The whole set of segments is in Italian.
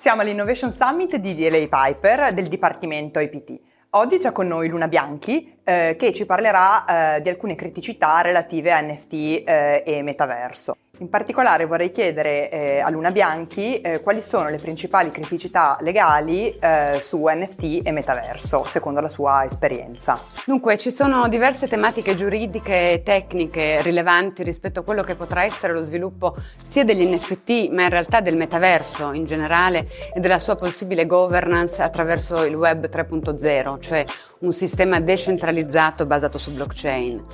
Siamo all'Innovation Summit di DLA Piper del Dipartimento IPT. Oggi c'è con noi Luna Bianchi eh, che ci parlerà eh, di alcune criticità relative a NFT eh, e metaverso. In particolare vorrei chiedere eh, a Luna Bianchi eh, quali sono le principali criticità legali eh, su NFT e metaverso, secondo la sua esperienza. Dunque, ci sono diverse tematiche giuridiche e tecniche rilevanti rispetto a quello che potrà essere lo sviluppo sia degli NFT, ma in realtà del metaverso in generale e della sua possibile governance attraverso il web 3.0, cioè un sistema decentralizzato basato su blockchain.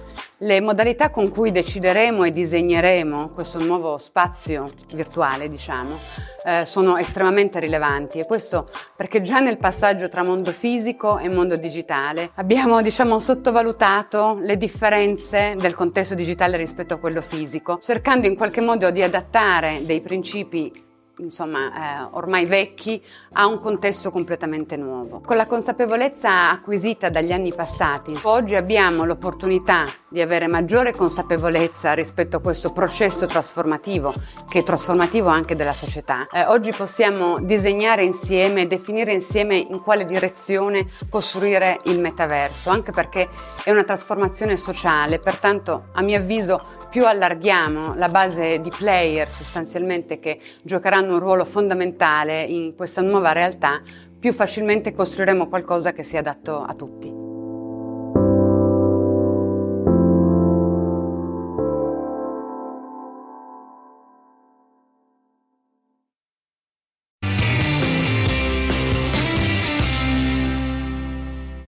Le modalità con cui decideremo e disegneremo questo nuovo spazio virtuale, diciamo, eh, sono estremamente rilevanti e questo perché già nel passaggio tra mondo fisico e mondo digitale abbiamo, diciamo, sottovalutato le differenze del contesto digitale rispetto a quello fisico, cercando in qualche modo di adattare dei principi insomma, eh, ormai vecchi, a un contesto completamente nuovo. Con la consapevolezza acquisita dagli anni passati, oggi abbiamo l'opportunità di avere maggiore consapevolezza rispetto a questo processo trasformativo, che è trasformativo anche della società. Eh, oggi possiamo disegnare insieme, definire insieme in quale direzione costruire il metaverso, anche perché è una trasformazione sociale, pertanto a mio avviso più allarghiamo la base di player sostanzialmente che giocheranno un ruolo fondamentale in questa nuova realtà, più facilmente costruiremo qualcosa che sia adatto a tutti.